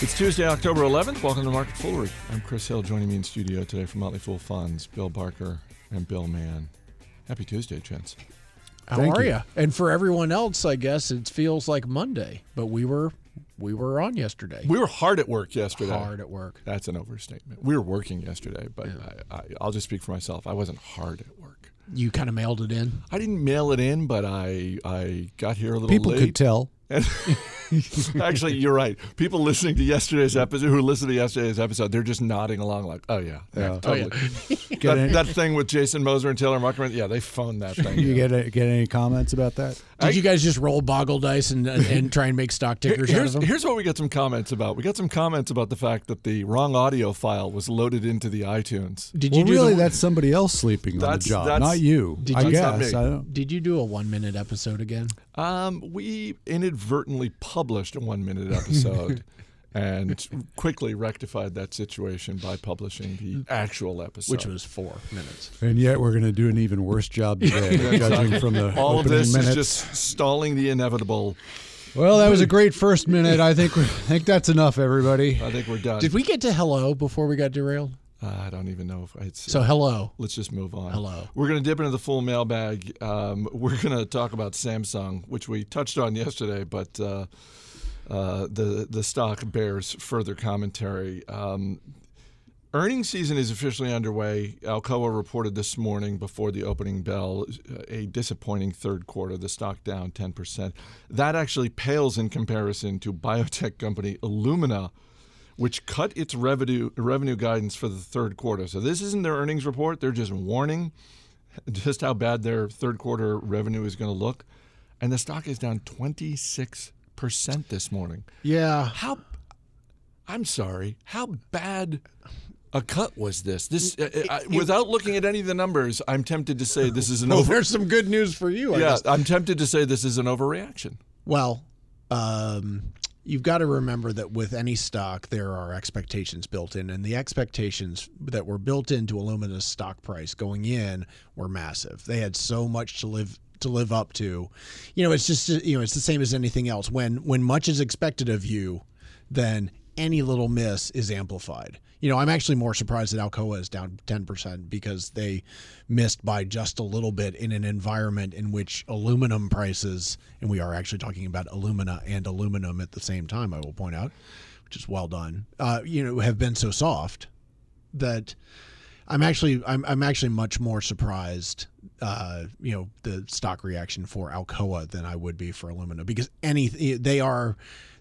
It's Tuesday, October 11th. Welcome to Market Foolery. I'm Chris Hill. Joining me in studio today from Motley Fool Funds, Bill Barker and Bill Mann. Happy Tuesday, gents. How Thank are you. you? And for everyone else, I guess it feels like Monday, but we were we were on yesterday. We were hard at work yesterday. hard at work. That's an overstatement. We were working yesterday, but I, I, I'll just speak for myself. I wasn't hard at work. You kind of mailed it in. I didn't mail it in, but I I got here a little People late. could tell. Actually, you're right. People listening to yesterday's episode, who listened to yesterday's episode, they're just nodding along like, "Oh yeah, Yeah. totally." Get that, that thing with Jason Moser and Taylor Muckerman, yeah, they phoned that thing. you get a, get any comments about that? Did you guys just roll boggle dice and, and, and try and make stock tickers out Here's, of them? here's what we got some comments about. We got some comments about the fact that the wrong audio file was loaded into the iTunes. Did you do really, the, that's somebody else sleeping on the job, not you. Did I you- That's not guess. me. I don't, Did you do a one minute episode again? Um, we inadvertently published a one minute episode and quickly rectified that situation by publishing the actual episode. Which was four minutes. and yet we're going to do an even worse job today, judging from the all of this minutes. is just stalling the inevitable. Well, that was a great first minute. I think I think that's enough, everybody. I think we're done. Did we get to hello before we got derailed? Uh, I don't even know if it's. So hello. Let's just move on. Hello. We're going to dip into the Fool mailbag. Um, we're going to talk about Samsung, which we touched on yesterday, but uh, uh, the the stock bears further commentary. Um, earnings season is officially underway. Alcoa reported this morning before the opening bell uh, a disappointing third quarter. The stock down 10%. That actually pales in comparison to biotech company Illumina which cut its revenue revenue guidance for the third quarter. So this isn't their earnings report; they're just warning just how bad their third quarter revenue is going to look. And the stock is down 26 percent this morning. Yeah. How? I'm sorry. How bad a cut was this? This, uh, uh, without looking at any of the numbers, I'm tempted to say this is an Well, over. there's some good news for you. I Yeah, guess. I'm tempted to say this is an overreaction. Well, um, you've got to remember that with any stock, there are expectations built in, and the expectations that were built into Illumina's stock price going in were massive. They had so much to live to live up to. You know, it's just you know, it's the same as anything else. When when much is expected of you, then any little miss is amplified. You know, I'm actually more surprised that Alcoa is down 10% because they missed by just a little bit in an environment in which aluminum prices, and we are actually talking about alumina and aluminum at the same time, I will point out, which is well done, uh, you know, have been so soft that I'm actually I'm, I'm actually much more surprised, uh, you know, the stock reaction for Alcoa than I would be for Illumina because any they are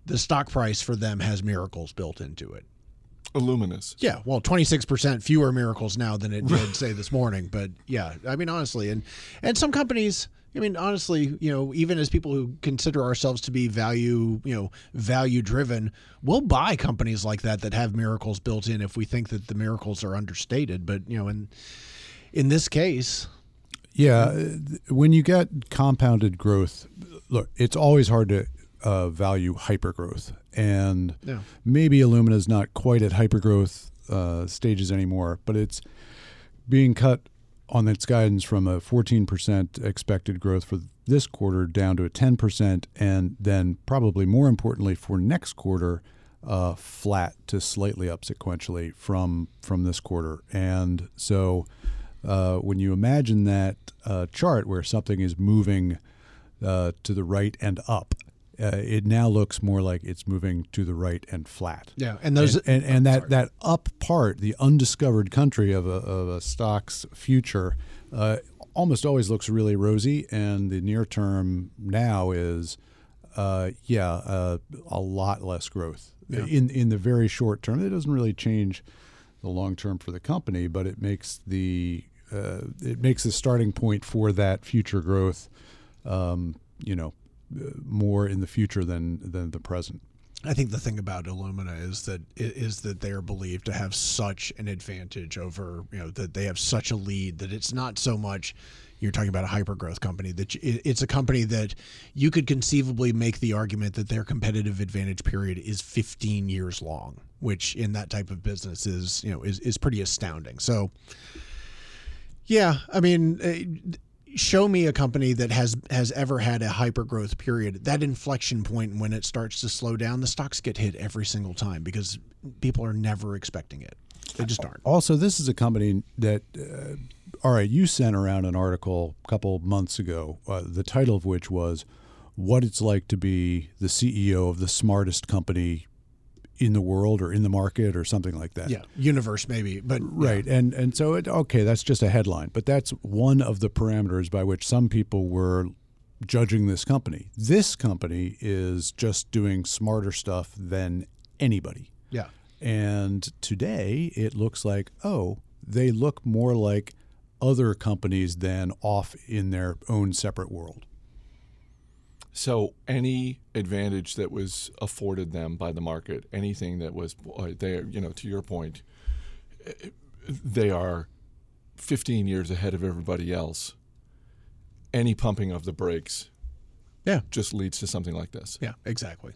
the stock price for them has miracles built into it. Illuminous. Yeah, well, 26% fewer miracles now than it did say this morning, but yeah, I mean honestly and and some companies I mean honestly, you know, even as people who consider ourselves to be value, you know, value driven, we'll buy companies like that that have miracles built in if we think that the miracles are understated, but you know, in in this case, Yeah, when you get compounded growth, look, it's always hard to uh, value hypergrowth, and Yeah. maybe Illumina is not quite at hypergrowth uh, stages anymore, but it's being cut on its guidance from a 14% expected growth for this quarter down to a 10%, and then probably more importantly for next quarter, uh, flat to slightly up sequentially from from this quarter, and so uh, when you imagine that uh, chart where something is moving uh, to the right and up, uh, it now looks more like it's moving to the right and flat. yeah, and those and, and, and that, that up part, the undiscovered country of a, of a stock's future, uh, almost always looks really rosy. And the near term now is, uh, yeah, uh, a lot less growth. In, in the very short term, it doesn't really change the long term for the company, but it makes the uh, it makes the starting point for that future growth, um, you know, more in the future than than the present. I think the thing about Illumina is that is that they are believed to have such an advantage over you know that they have such a lead that it's not so much you're talking about a hyper growth company that it's a company that you could conceivably make the argument that their competitive advantage period is 15 years long which in that type of business is you know is, is pretty astounding so yeah i mean eh, show me a company that has has ever had a hyper growth period. That inflection point when it starts to slow down, the stocks get hit every single time because people are never expecting it. They just aren't. Also, this is a company that, uh, all right, you sent around an article a couple months ago, uh, the title of which was What It's Like to Be the CEO of the Smartest Company in the World or in the Market or something like that. Yeah, universe maybe, but Right. And, and so, it, okay, that's just a headline, but that's one of the parameters by which some people were judging this company. This company is just doing smarter stuff than anybody. Yeah. And today it looks like, oh, they look more like other companies than off in their own separate world. So any advantage that was afforded them by the market, anything that was uh, they, you know, to your point, eh, they are 15 years ahead of everybody else. Any pumping of the brakes, Yeah. just leads to something like this. Yeah, exactly.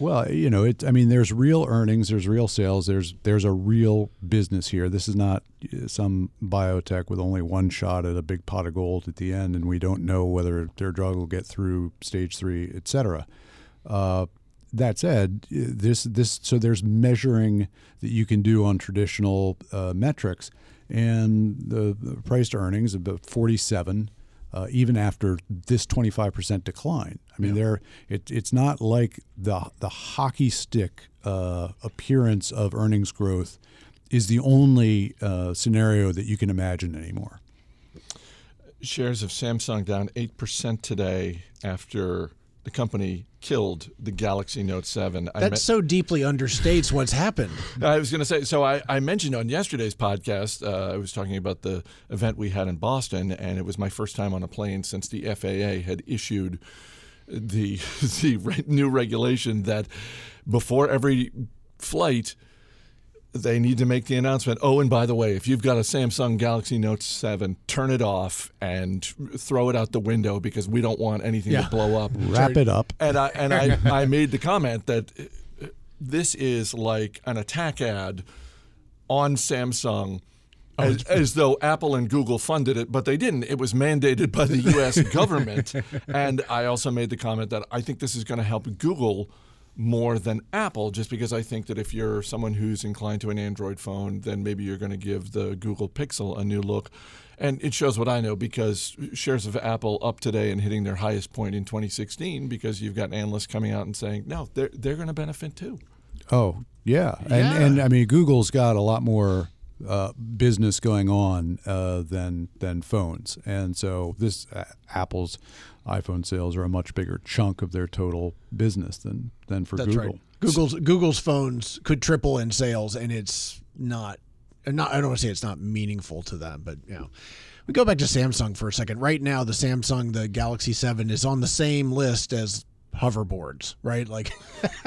Well, you know, it. I mean, there's real earnings, there's real sales, there's there's a real business here. This is not uh, some biotech with only one shot at a big pot of gold at the end, and we don't know whether their drug will get through stage three, et cetera. Uh, that said, this this so there's measuring that you can do on traditional uh, metrics, and the, the price to earnings about 47. Uh, even after this 25% decline. I mean, there it, it's not like the the hockey stick uh, appearance of earnings growth is the only uh, scenario that you can imagine anymore. Shares of Samsung down 8% today after the company killed the Galaxy Note 7. I That me- so deeply understates what's happened. I was going to say, so I, I mentioned on yesterday's podcast, uh, I was talking about the event we had in Boston, and it was my first time on a plane since the FAA had issued the the re- new regulation that before every flight, they need to make the announcement. Oh, and by the way, if you've got a Samsung Galaxy Note 7, turn it off and throw it out the window because we don't want anything Yeah. to blow up. Wrap it up. And I and I, I made the comment that uh, this is like an attack ad on Samsung. As, as though Apple and Google funded it, but they didn't. It was mandated by the U.S. government. And I also made the comment that I think this is going to help Google more than Apple, just because I think that if you're someone who's inclined to an Android phone, then maybe you're going to give the Google Pixel a new look. And it shows what I know because shares of Apple up today and hitting their highest point in 2016 because you've got analysts coming out and saying, no, they're, they're going to benefit too. Oh yeah, and and I mean Google's got a lot more uh, business going on uh, than than phones, and so this uh, Apple's iPhone sales are a much bigger chunk of their total business than than for That's Google. right. Google's Google's phones could triple in sales, and it's not. Not I don't want to say it's not meaningful to them, but you know. We go back to Samsung for a second. Right now, the Samsung, the Galaxy 7 is on the same list as hoverboards, right? Like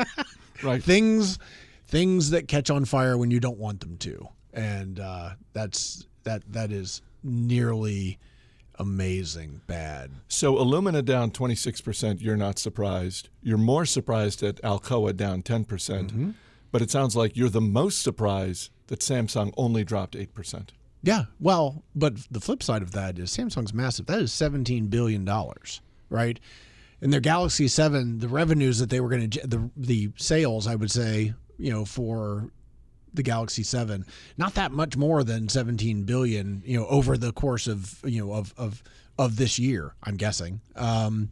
Right. things things that catch on fire when you don't want them to. And uh, that's that that is nearly amazing bad. So Illumina down 26%, you're not surprised. You're more surprised at Alcoa down 10%. percent mm-hmm. But it sounds like you're the most surprised that Samsung only dropped 8%. Yeah, well, but the flip side of that is Samsung's massive. That is seventeen billion dollars, right? And their Galaxy Seven, the revenues that they were going to, the the sales, I would say, you know, for the Galaxy Seven, not that much more than seventeen billion, you know, over the course of you know of of of this year. I'm guessing. Um,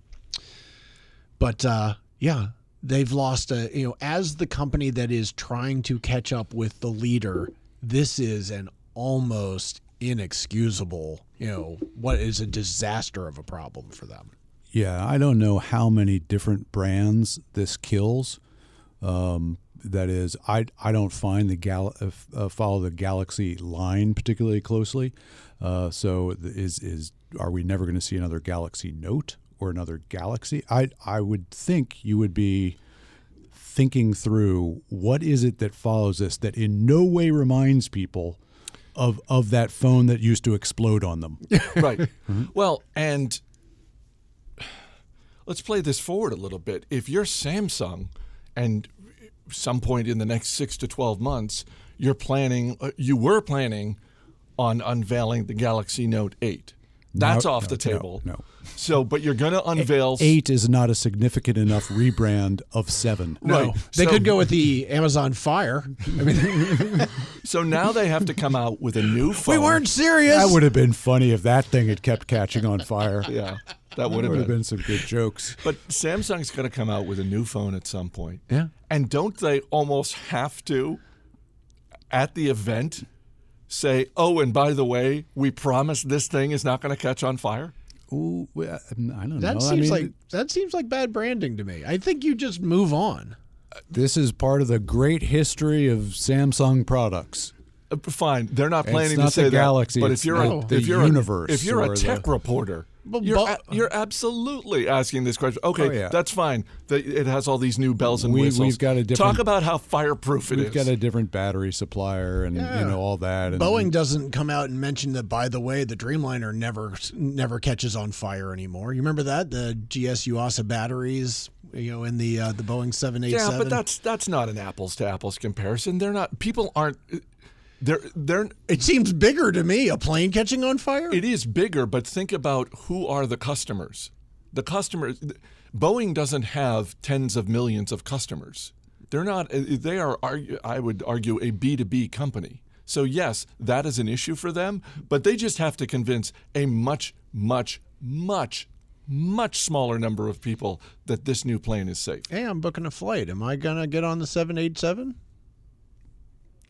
but uh, yeah, they've lost a you know as the company that is trying to catch up with the leader. This is an almost inexcusable, you know, what is a disaster of a problem for them. Yeah, I don't know how many different brands this kills. Um, that is, I I don't find the gal uh, uh, follow the Galaxy line particularly closely. Uh, so is is are we never going to see another Galaxy Note or another Galaxy? I I would think you would be thinking through what is it that follows this that in no way reminds people of of that phone that used to explode on them. right. Well, and let's play this forward a little bit. If you're Samsung and some point in the next 6 to 12 months, you're planning uh, you were planning on unveiling the Galaxy Note 8. That's No, off no, the table. No, So, but you're going to unveil eight is not a significant enough rebrand of seven. Right. They So- could go with the Amazon Fire. I mean, So now they have to come out with a new phone. we weren't serious. That would have been funny if that thing had kept catching on fire. Yeah, that would Would have have been. been some good jokes. But Samsung's going to come out with a new phone at some point. Yeah. And don't they almost have to, at the event, say, "Oh, and by the way, we promise this thing is not going to catch on fire"? Ooh, I don't That know. seems I mean, like that seems like bad branding to me. I think you just move on. this is part of the great history of Samsung products. Uh, Fine, they're not It's planning not to say the that. Galaxy, but it's if you're the- a, the if you're universe a, if you're or a the- tech reporter. Well, You're, a- you're absolutely asking this question. Okay, Oh, yeah. that's fine. That it has all these new bells and We- whistles. we've got a Talk about how fireproof it We've is. got a different battery supplier and Yeah. you know all that. And Boeing doesn't come out and mention that. By the way, the Dreamliner never never catches on fire anymore. You remember that the GS Yuasa batteries, you know, in the uh, the Boeing seven eight seven. Yeah, but that's that's not an apples to apples comparison. They're not. People aren't. They're they're. it seems bigger to me. A plane catching on fire. It is bigger, but think about who are the customers. The customers. Boeing doesn't have tens of millions of customers. They're not. Uh, they are. I would argue a B two B company. So yes, that is an issue for them, but they just have to convince a much, much, much, much smaller number of people that this new plane is safe. hey, I'm booking a flight. Am I gonna get on the seven eight seven?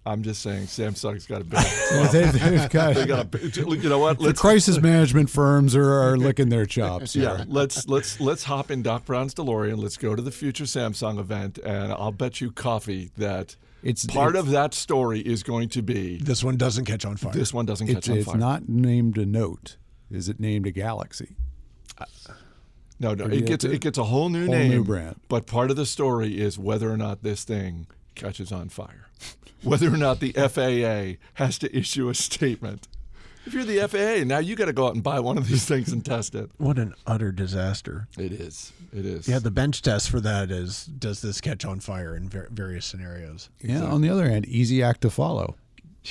I'm just saying, Samsung's got a big. they, they've got, they got a. big- You know what? the Let's crisis management firms are, are licking their chops. Yeah, let's let's let's hop in Doc Brown's DeLorean. Let's go to the future Samsung event, and I'll bet you coffee that It's- part it's- of that story is going to be This one doesn't catch on fire. this one doesn't It's, catch on fire. it's not named a note. Is it named a Galaxy? no, no, it gets it gets a whole new Whole name, new brand. But part of the story is whether or not this thing catches on fire, whether or not the FAA has to issue a statement. If you're the FAA, now you got to go out and buy one of these things and test it. what an utter disaster. It is. It is. Yeah, the bench test for that is does this catch on fire in ver- various scenarios? Yeah. On the other hand, easy act to follow.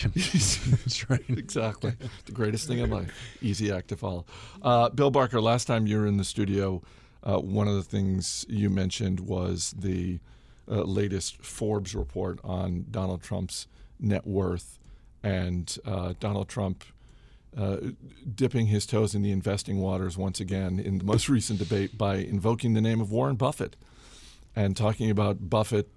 That's right. exactly. the greatest thing in life. Easy act to follow. Uh, Bill Barker, last time you were in the studio, uh, one of the things you mentioned was the uh, latest Forbes report on Donald Trump's net worth and uh, Donald Trump uh, dipping his toes in the investing waters once again in the most recent debate by invoking the name of Warren Buffett and talking about Buffett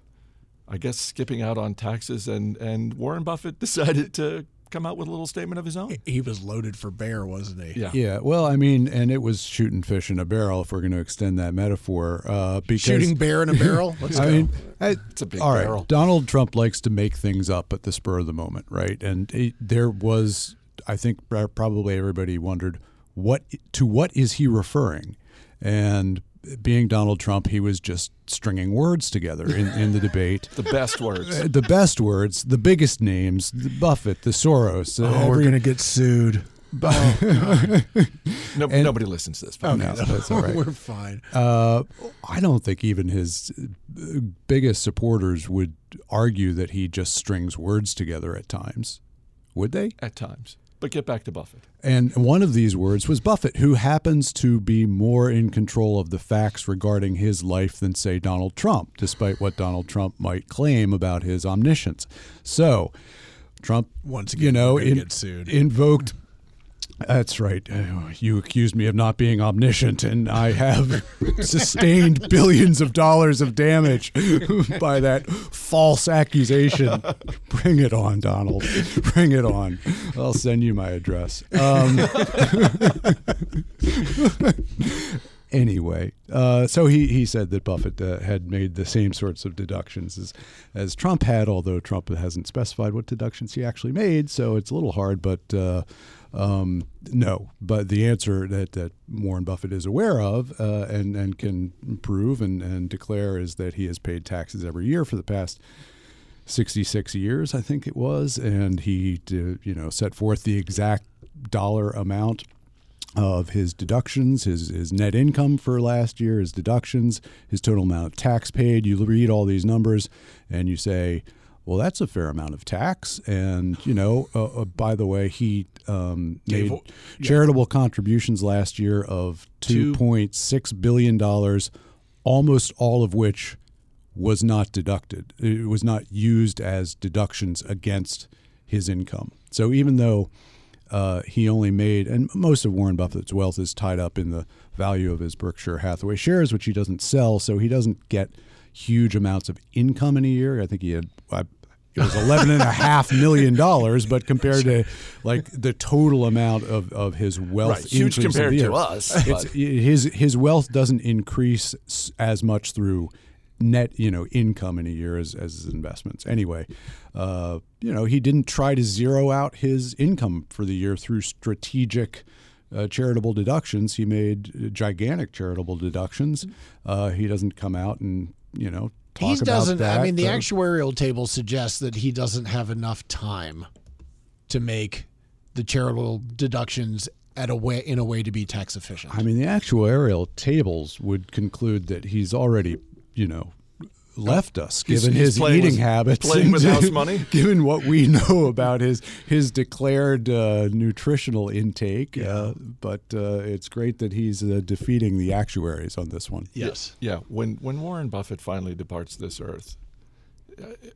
I guess skipping out on taxes, and, and Warren Buffett decided to come out with a little statement of his own. He was loaded for bear, wasn't he? Yeah. Yeah. Well, I mean, and it was shooting fish in a barrel, if we're going to extend that metaphor. Uh, because Shooting bear in a barrel. Let's I go. mean, I- It's a big all right, barrel. Donald Trump likes to make things up at the spur of the moment, right? And it, there was, I think, probably everybody wondered what to what is he referring, and being Donald Trump, he was just stringing words together in, in the debate. The best words. Uh, The best words, the biggest names, the Buffett, the Soros. uh, oh, we're gonna get sued. No, And- nobody listens to this. No, that's all right. we're fine. Uh, I don't think even his biggest supporters would argue that he just strings words together at times. Would they? At times. But get back to Buffett. And one of these words was Buffett, who happens to be more in control of the facts regarding his life than, say, Donald Trump, despite what Donald Trump might claim about his omniscience. So, Trump, Once again, you know, in- get sued. invoked. That's right. You accused me of not being omniscient, and I have sustained billions of dollars of damage by that false accusation. Bring it on, Donald. Bring it on. I'll send you my address. Um, anyway, uh, so he, he said that Buffett uh, had made the same sorts of deductions as, as Trump had, although Trump hasn't specified what deductions he actually made, so it's a little hard, but uh, um, no. But the answer that, that Warren Buffett is aware of uh, and, and can prove and, and declare is that he has paid taxes every year for the past 66 years, I think it was, and he, you know, set forth the exact dollar amount of his deductions, his, his net income for last year, his deductions, his total amount of tax paid. You read all these numbers and you say, well, that's a fair amount of tax. And, you know, uh, uh, by the way, he um, made Gave- charitable contributions last year of Two- $2.6 billion, almost all of which was not deducted. It was not used as deductions against his income. So even though uh, he only made, and most of Warren Buffett's wealth is tied up in the value of his Berkshire Hathaway shares, which he doesn't sell, so he doesn't get huge amounts of income in a year. I think he had. I, it was eleven and a half million dollars, but compared to like the total amount of, of his wealth, Right, huge compared the to us, his his wealth doesn't increase as much through net you know income in a year as, as his investments anyway uh, you know he didn't try to zero out his income for the year through strategic uh, charitable deductions he made gigantic charitable deductions uh, he doesn't come out and you know talk He doesn't. that I mean, the uh, actuarial table suggests that he doesn't have enough time to make the charitable deductions at a way in a way to be tax efficient. I mean, the actuarial tables would conclude that he's already, you know, left us, given he's his playing eating with- habits, playing with house money? given what we know about his his declared uh, nutritional intake. Uh, but uh, it's great that he's uh, defeating the actuaries on this one. yes. Yeah, when when Warren Buffett finally departs this earth,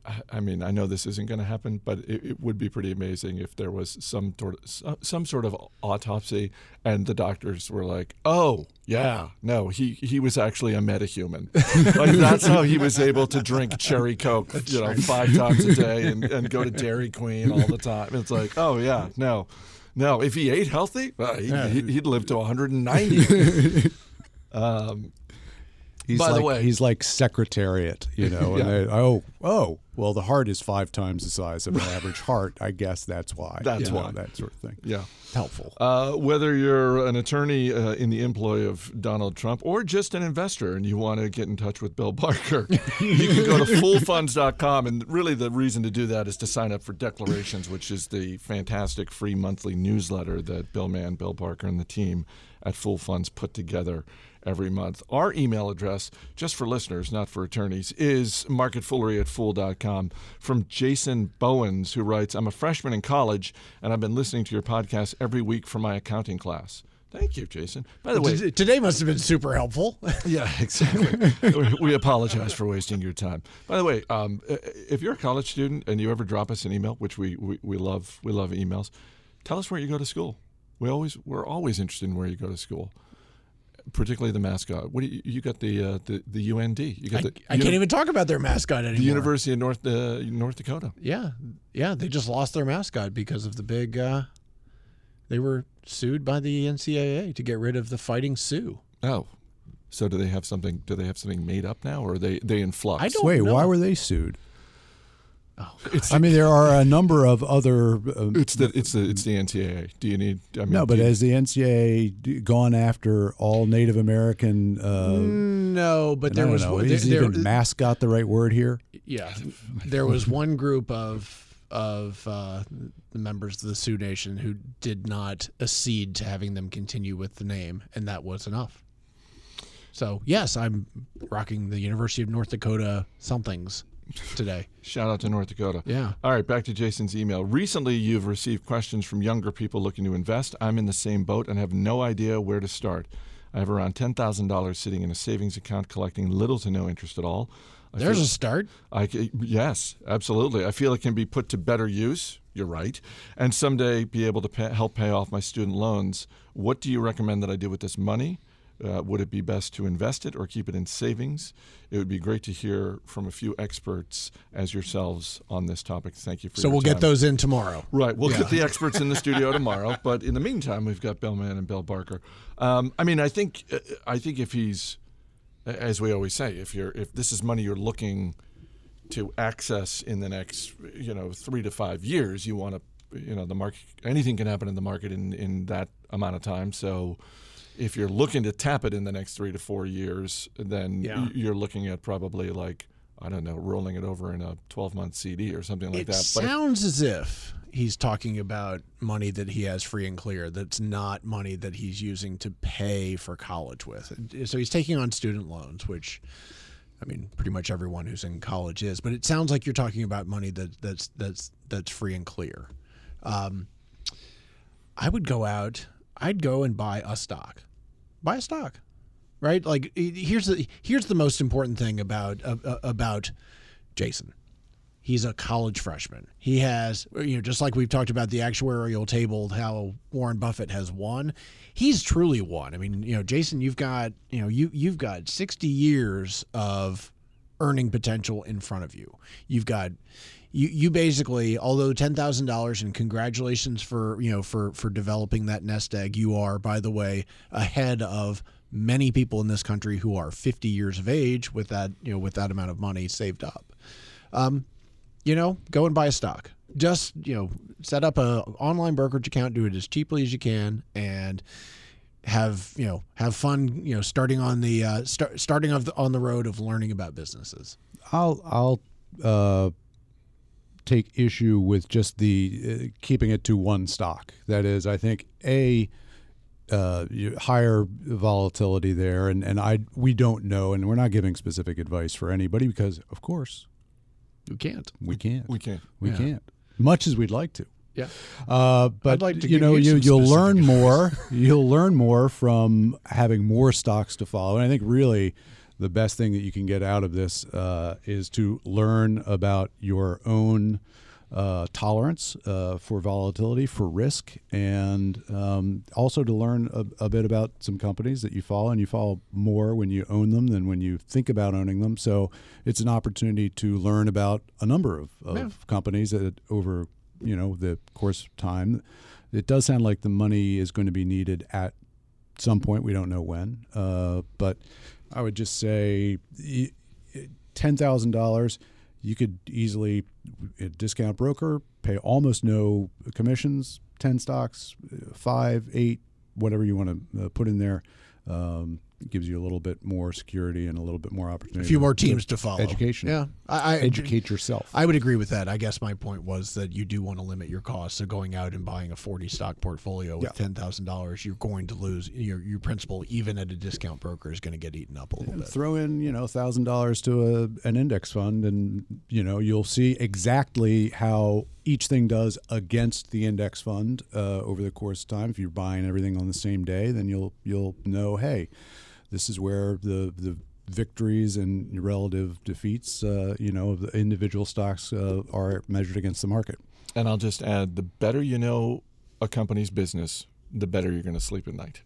I- I mean, I know this isn't going to happen, but it, it would be pretty amazing if there was some sort of some, sort of autopsy, and the doctors were like, "Oh, yeah, no, he he was actually a metahuman. like that's how he was able to drink cherry coke, you know, five times a day and, and go to Dairy Queen all the time. It's like, oh yeah, no." No, if he ate healthy, uh, he, he'd live to 190. um, He's By the way- he's like secretariat, you know. Yeah. and they, oh, oh, well, the heart is five times the size of an average heart. I guess that's why. That's you know, why. that sort of thing. yeah. Helpful. Uh, whether you're an attorney uh, in the employ of Donald Trump or just an investor and you want to get in touch with Bill Barker, you can go to foolfunds.com. And really, the reason to do that is to sign up for Declarations, which is the fantastic free monthly newsletter that Bill Mann, Bill Barker, and the team at Fool Funds put together every month. Our email address, just for listeners, not for attorneys, is marketfoolery at fool.com. From Jason Bowens, who writes, I'm a freshman in college and I've been listening to your podcast every week for my accounting class. Thank you, Jason. By the way, Today must have been super helpful. yeah, exactly. We- apologize for wasting your time. By the way, um, if you're a college student and you ever drop us an email, which we, we, we love, we love emails. Tell us where you go to school. We always we're always interested in where you go to school, particularly the mascot. What do you, you got the uh, the the UND? You got I, the I can't even talk about their mascot anymore. the University of North uh, North Dakota. Yeah, yeah, they just lost their mascot because of the big. Uh, they were sued by the NCAA to get rid of the Fighting Sioux. Oh, so do they have something? Do they have something made up now, or are they they in flux? I don't Wait, know. why were they sued? Oh, I mean, there are a number of other. Uh, It's the it's the it's the NCAA. Do you need? I mean, no, but you- has the NCAA gone after all Native American? Uh, no, but I there don't was know. there, Is there- even mascot the right word here? yeah, there was one group of of uh, the members of the Sioux Nation who did not accede to having them continue with the name, and that was enough. So yes, I'm rocking the University of North Dakota somethings today. shout out to North Dakota. Yeah. All right, back to Jason's email. Recently, you've received questions from younger people looking to invest. I'm in the same boat and have no idea where to start. I have around $10,000 sitting in a savings account collecting little to no interest at all. I There's feel- a start. I yes, absolutely. I feel it can be put to better use. You're right, and someday be able to pay, help pay off my student loans. What do you recommend that I do with this money? Uh, would it be best to invest it or keep it in savings? It would be great to hear from a few experts as yourselves on this topic. Thank you for So we'll time. get those in tomorrow. Right. We'll get the experts in the studio tomorrow. But in the meantime, we've got Bill Mann and Bill Barker. Um, I mean, I think uh, I think if he's, as we always say, if you're if this is money you're looking to access in the next you know three to five years, you want to you know the market anything can happen in the market in in that amount of time. So. If you're looking to tap it in the next three to four years, then Yeah. you're looking at probably like I don't know, rolling it over in a 12 month CD or something like it that. But if- sounds as if he's talking about money that he has free and clear that's not money that he's using to pay for college with. So he's taking on student loans, which I mean, pretty much everyone who's in college is, but it sounds like you're talking about money that that's that's that's free and clear. Um, I would go out. I'd go and buy a stock. Buy a stock, right? Like here's the here's the most important thing about uh, about Jason. He's a college freshman. He has, you know, just like we've talked about the actuarial table, how Warren Buffett has won. He's truly won. I mean, you know, Jason, you've got, you know, you you've got 60 years of earning potential in front of you. You've got you you basically, although ten thousand dollars, and congratulations for you know for for developing that nest egg. You are, by the way, ahead of many people in this country who are 50 years of age with that you know with that amount of money saved up. Um, you know, go and buy a stock. Just you know, set up a online brokerage account, do it as cheaply as you can, and have you know have fun. You know, starting on the uh, start starting of the, on the road of learning about businesses. I'll I'll uh, take issue with just the uh, keeping it to one stock. That is, I think a uh, higher volatility there, and and I we don't know, and we're not giving specific advice for anybody because, of course, we can't. We can't. We can't. We Yeah. can't. Much as we'd like to. Yeah. Uh, but I'd like to you give know, you you some you'll learn advice. more. you'll learn more from having more stocks to follow. And I think really the best thing that you can get out of this uh, is to learn about your own uh, tolerance uh, for volatility, for risk, and um, also to learn a, a bit about some companies that you follow. And you follow more when you own them than when you think about owning them. So it's an opportunity to learn about a number of, of Yeah. companies that over you know the course of time. It does sound like the money is going to be needed at some point. We don't know when, uh, but I would just say ten thousand dollars. You could easily a discount broker pay almost no commissions. Ten stocks, five, eight, whatever you want to uh, put in there. Um, it gives you a little bit more security and a little bit more opportunity. A few more teams to follow. Education. Yeah. I, I Educate yourself. I would agree with that. I guess my point was that you do want to limit your costs. So going out and buying a 40 stock portfolio with Yeah. $10,000, you're going to lose your, your principal, even at a discount broker, is going to get eaten up a little bit. throw in you know thousand dollars to a, an index fund and you know you'll see exactly how each thing does against the index fund uh, over the course of time if you're buying everything on the same day then you'll you'll know hey this is where the the victories and relative defeats uh, you know of the individual stocks uh, are measured against the market And I'll just add the better you know a company's business, the better you're going to sleep at night.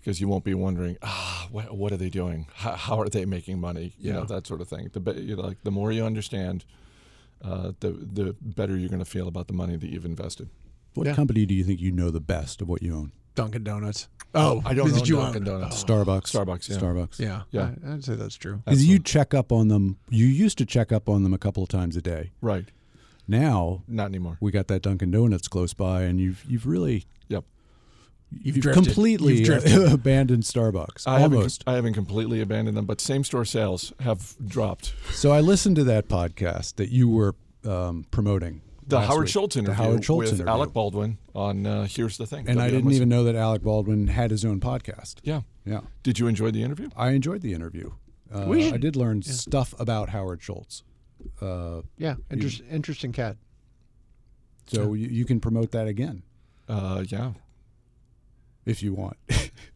Because you won't be wondering, ah, what, what are they doing? How, how are they making money? You know, Yeah. that sort of thing. The, be, you know, like, the more you understand, uh, the, the better you're going to feel about the money that you've invested. what Yeah. company do you think you know the best of what you own Dunkin' Donuts. Oh, I don't did know you Dunkin' own- Donuts. Oh, starbucks Starbucks, yeah. starbucks yeah. Yeah. I, I'd say that's true. Because you check up on them. You used to check up on them a couple of times a day. Right. Now Not anymore. we got that Dunkin' Donuts close by, and you've you've really Yep. You've you've completely You've abandoned Starbucks. I haven't, almost. I haven't completely abandoned them, but same store sales have dropped. so I listened to that podcast that you were um, promoting. The Howard week. Schultz interview The Howard Schultz with interview. Alec Baldwin on uh, Here's the Thing. and I didn't even know that Alec Baldwin had his own podcast. Yeah. Yeah, Did you enjoy the interview? I enjoyed the interview. Uh, We should- I did learn stuff about Howard Schultz. Uh, Yeah. Interest, interesting cat. so you, you can promote that again Uh, yeah. if you want.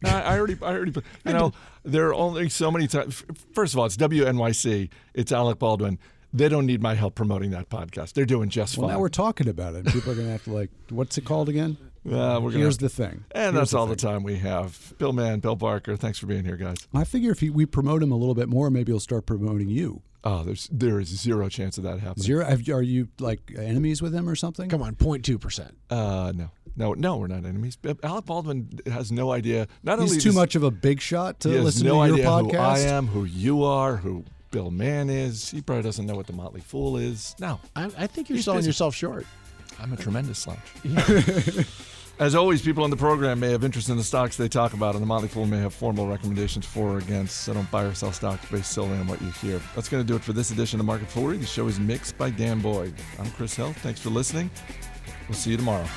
No, I I already, I already, you know, there are only so many times. First of all, it's WNYC. It's Alec Baldwin. They don't need my help promoting that podcast. They're doing just well, fine. now we're talking about it. People are going to have to like, what's it called again? Uh, we're gonna Here's the thing. and Here's that's all thing. the time we have. Bill Mann, Bill Barker, thanks for being here, guys. I figure if he, we promote him a little bit more, maybe he'll start promoting you. Oh, there's there is zero chance of that happening. Zero? Have, are you like enemies with him or something? Come on, 0.2%. Uh, no, no, no, we're not enemies. Alec Baldwin has no idea. Not only He's too does- much of a big shot to listen no to your idea podcast. who I am, who you are, who Bill Mann is. He probably doesn't know what the Motley Fool is. No, I, I think you're He's selling busy. yourself short. I'm a tremendous slouch. As always, people on the program may have interest in the stocks they talk about, and the Motley Fool may have formal recommendations for or against. So don't buy or sell stocks based solely on what you hear. That's going to do it for this edition of Market Foolery. The show is mixed by Dan Boyd. I'm Chris Hill. Thanks for listening. We'll see you tomorrow.